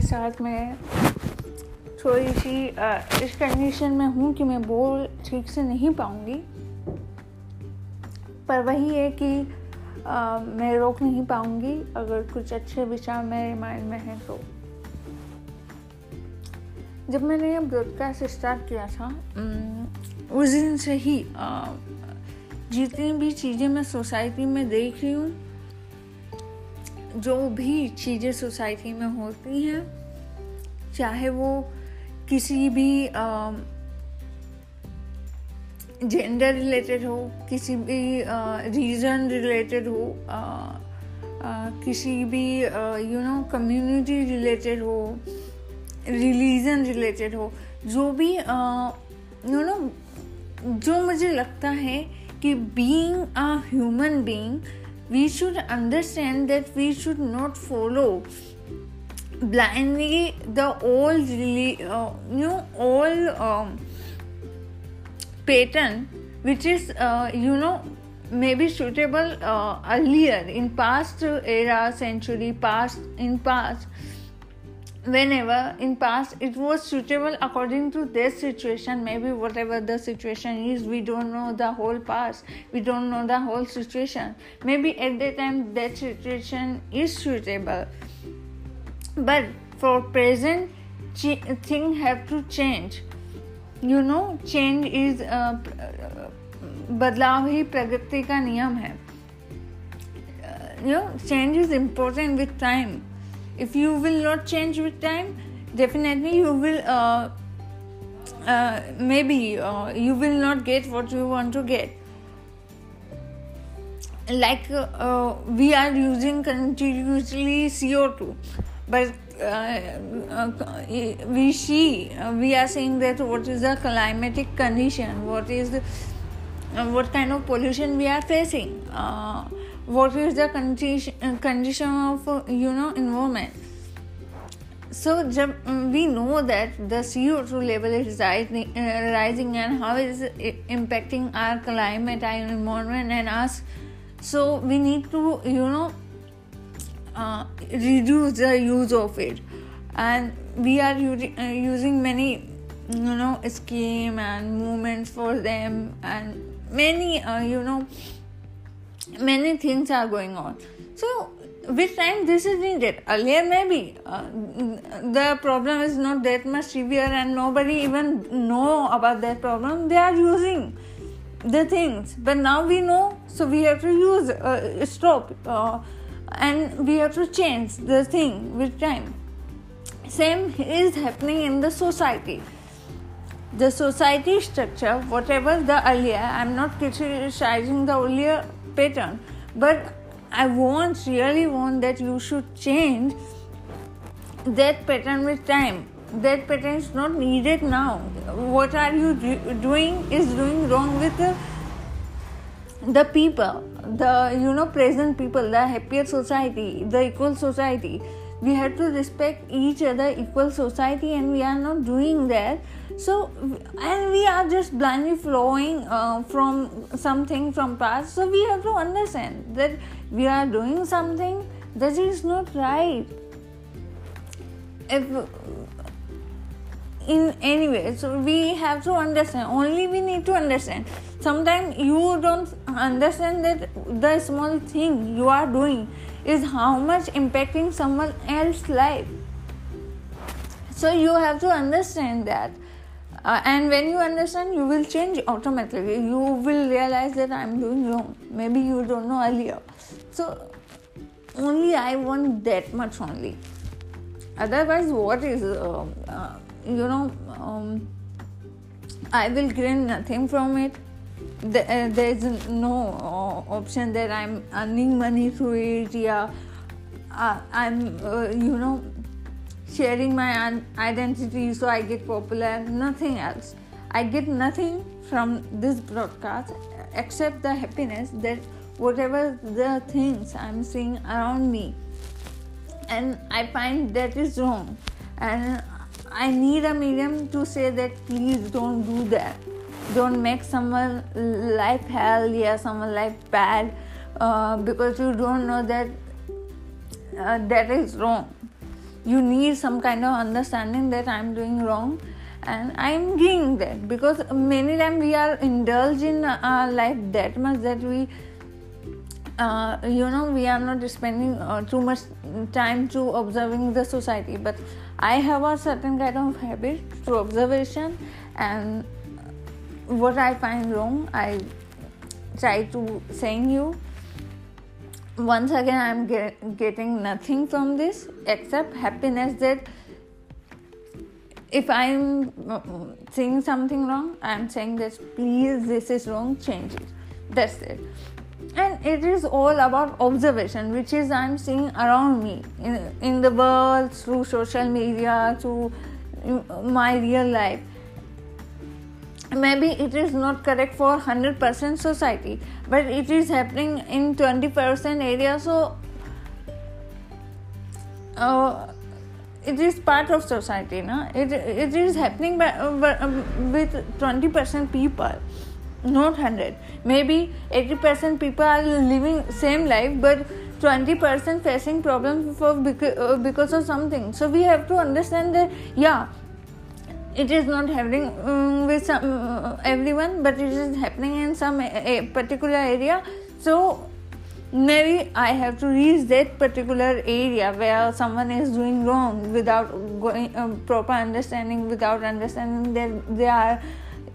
के साथ मैं थोड़ी सी इस कंडीशन में हूँ कि मैं बोल ठीक से नहीं पाऊँगी। पर वही है कि आ, मैं रोक नहीं पाऊँगी। अगर कुछ अच्छे विचार मेरे माइंड में हैं तो। जब मैंने ब्रॉडकास्ट स्टार्ट किया था उस दिन से ही जितनी भी चीज़ें मैं सोसाइटी में देख रही हूँ जो भी चीज़ें सोसाइटी में होती हैं, चाहे वो किसी भी जेंडर रिलेटेड हो, किसी भी रीजन रिलेटेड हो किसी भी यू नो कम्युनिटी रिलेटेड हो रिलीजन रिलेटेड हो, जो भी यू नो जो मुझे लगता है कि being a human being we should understand that we should not follow blindly the old uh, new old um, pattern which is uh, you know maybe suitable uh, earlier in past era century past in past whenever in past it was suitable according to their situation maybe whatever the situation is we don't know the whole past we don't know the whole situation maybe at that time that situation is suitable but for present ch- thing have to change you know change is uh, बदलाव ही प्रगति का नियम है you know change is important with time if you will not change with time definitely you will uh, uh, maybe uh, you will not get what you want to get. Like uh, we are using continuously co2 but uh, uh, we see uh, we are saying that what is the climatic condition what is the, what kind of pollution we are facing what is the condition condition of you know environment so we know that the CO2 level is rising, uh, rising and how is it impacting our climate, our environment, and us. So we need to, you know, uh, reduce the use of it and we are using, uh, using many you know scheme and movements for them and many uh, you know many things are going on. So with time this is needed. Earlier maybe uh, the problem is not that much severe and nobody even know about that problem. They are using the things. But now we know so we have to use uh, stop uh, and we have to change the thing with time. Same is happening in the society. The society structure whatever the earlier i'm not criticizing the earlier pattern. But i want really want that you should change that pattern with time. That pattern is not needed now. What are you doing is doing wrong with the, the people. The you know present people the happier society the equal society. We have to respect each other equal society and we are not doing that so and we are just blindly flowing uh, from something from past. So we have to understand that we are doing something that is not right. If in any way so we have to understand only we need to understand. Sometimes you don't understand that the small thing you are doing is how much impacting someone else's life. So you have to understand that uh, and when you understand you will change automatically. You will realize that i'm doing wrong. Maybe you don't know earlier. So only i want that much only. Otherwise what is uh, uh, you know um, i will gain nothing from it. Uh, there is no uh, option that I'm earning money through it. Yeah, uh, I'm you know sharing my identity so I get popular. Nothing else. I get nothing from this broadcast except the happiness that whatever the things I'm seeing around me, and I find that is wrong, and I need a medium to say that please don't do that don't make someone life hell yeah someone life bad uh, because you don't know that uh, that is wrong you need some kind of understanding that i'm doing wrong and i'm giving that. Because many times we are indulged in our life that much that we uh, you know we are not spending uh, too much time to observing the society. But i have a certain kind of habit through observation and what i find wrong i try to saying you once again i'm get, getting nothing from this except happiness that if i'm uh, saying something wrong i'm saying this please this is wrong change it. That's it. And it is all about observation which is i'm seeing around me in, in the world through social media through my real life maybe it is not correct for 100% society but it is happening in 20% area so uh, it is part of society no? it, it is happening by, uh, with 20% people not 100 maybe 80% people are living same life but 20% facing problems for because, uh, because of something so we have to understand that yeah it is not happening um, with some uh, everyone but it is happening in some a, particular area. So maybe i have to reach that particular area where someone is doing wrong without going um, proper understanding without understanding that they are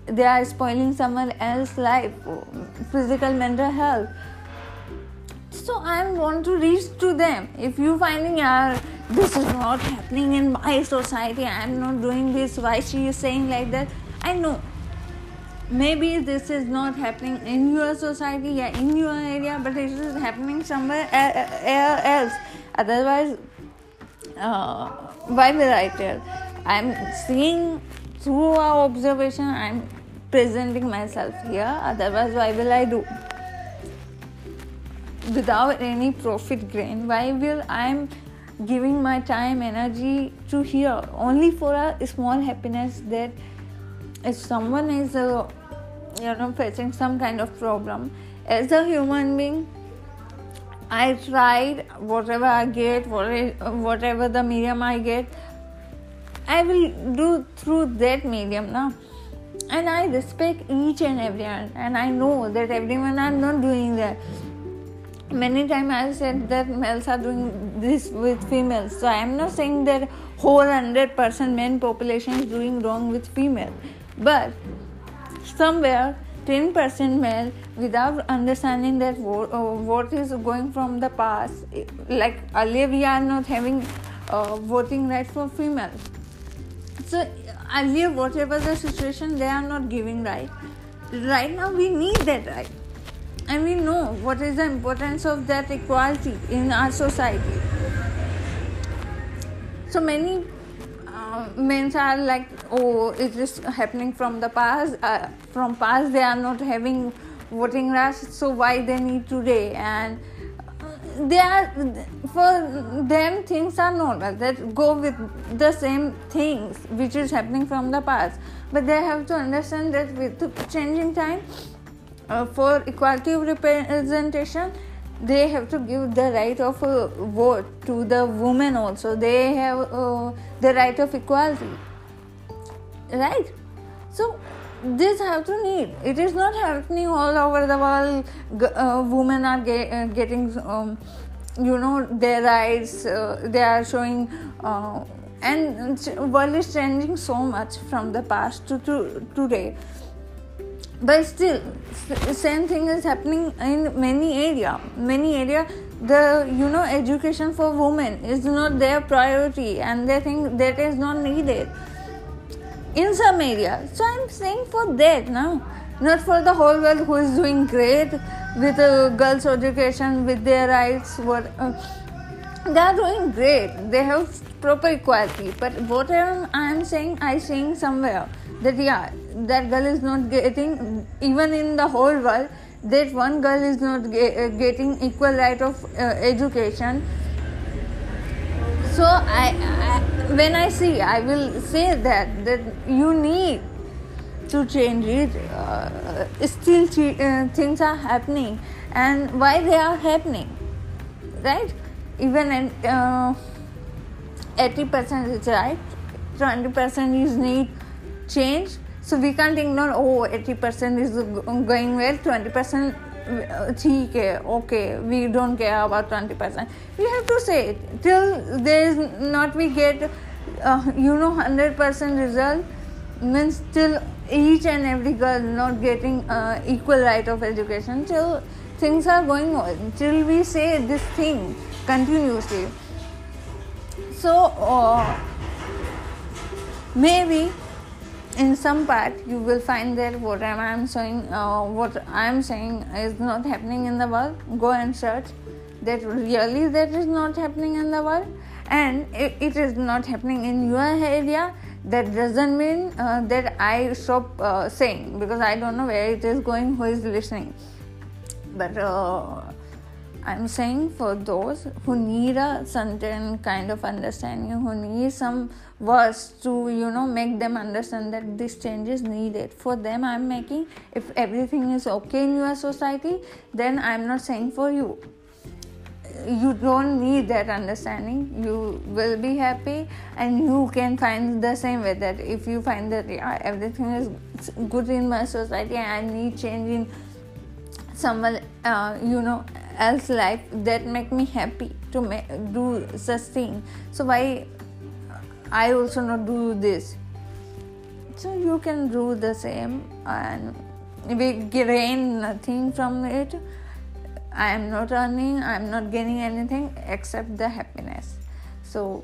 they are spoiling someone else's life physical mental health. So i want to reach to them. If you finding uh, this is not happening in my society. I'm not doing this. Why she is saying like that? I know. Maybe this is not happening in your society yeah in your area but it is happening somewhere else. Otherwise uh, why will i tell? I'm seeing through our observation i'm presenting myself here. Otherwise why will i do? Without any profit gain why will i'm giving my time energy to here only for a small happiness that if someone is uh, you know facing some kind of problem. As a human being i tried whatever i get whatever the medium i get i will do through that medium now and i respect each and everyone and i know that everyone are not doing that many times I've said that males are doing this with females. So I'm not saying that whole hundred percent men population is doing wrong with female, but somewhere 10% male without understanding that what, uh, what is going from the past like earlier we are not having uh, voting right for females so earlier whatever the situation they are not giving right. Right now we need that right and we know what is the importance of that equality in our society? So many uh, men are like oh it is happening from the past uh, from past they are not having voting rights so why they need today? And uh, they are for them things are normal. That go with the same things which is happening from the past. But they have to understand that with changing time uh, for equality of representation they have to give the right of uh, vote to the women also. They have uh, the right of equality. Right? So this have to need. It is not happening all over the world. Uh, women are get, uh, getting um, you know their rights uh, they are showing and world is changing so much from the past to, to today but still same thing is happening in many area many area. The you know education for women is not their priority and they think that is not needed. In some area so i'm saying for that now not for the whole world who is doing great with girls education with their rights what uh, they are doing great. They have proper equality but what i am saying i saying somewhere that yeah that girl is not getting even in the whole world that one girl is not uh, getting equal right of uh, education. So I, I, when i see i will say that that you need to change it. Uh, still uh, things are happening. And why they are happening? Right? Even in, uh, 80% is right 20% is need change so we can't ignore oh 80% is going well 20% ठीक है okay we don't care about 20% we have to say it till there is not we get uh, you know 100% result means till each and every girl not getting uh, equal right of education till things are going on till we say this thing continuously so uh, maybe in some part you will find that what I am saying, uh, what I am saying is not happening in the world. Go and search that really that is not happening in the world, and it, is not happening in your area. That doesn't mean uh, that I stop uh, saying because I don't know where it is going, who is listening. But uh, I'm saying for those who need a certain kind of understanding, who need some words to, you know, make them understand that this change is needed. For them, I'm making, if everything is okay in your society, then I'm not saying for you. You don't need that understanding. You will be happy, and you can find the same way that if you find that yeah, everything is good in my society, I need change in someone, uh, you know, else life that make me happy to make, do such thing. So why i also not do this? So you can do the same and we gain nothing from it i am not earning i am not gaining anything except the happiness. So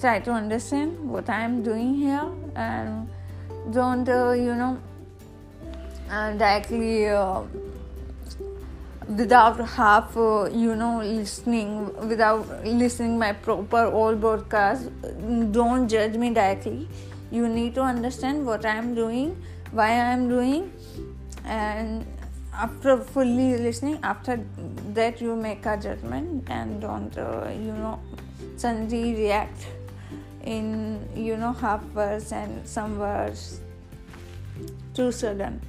try to understand what i am doing here and don't uh, you know uh, directly uh, without half uh, you know listening without listening my proper all broadcast don't judge me directly. You need to understand what i am doing why i am doing and after fully listening after that you make a judgment and don't uh, you know suddenly react in you know half words and some words too sudden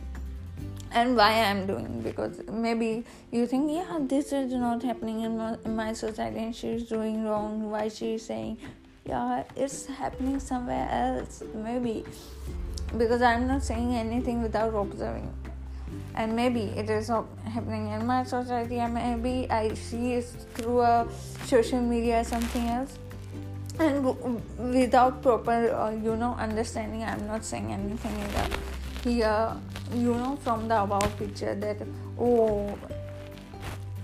and why i'm doing because maybe you think yeah this is not happening in my, in my society and she's doing wrong. Why she's saying yeah it's happening somewhere else maybe. Because i'm not saying anything without observing. And maybe it is happening in my society and maybe i see it through a social media or something else. And without proper uh, you know understanding i'm not saying anything either here you know from the above picture that oh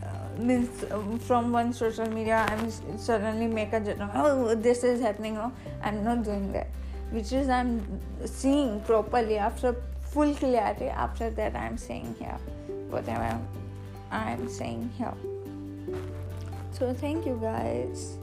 uh, means uh, from one social media i'm suddenly make a judgment oh this is happening oh i'm not doing that. Which is i'm seeing properly after full clarity after that i'm saying here whatever i'm saying here. So thank you guys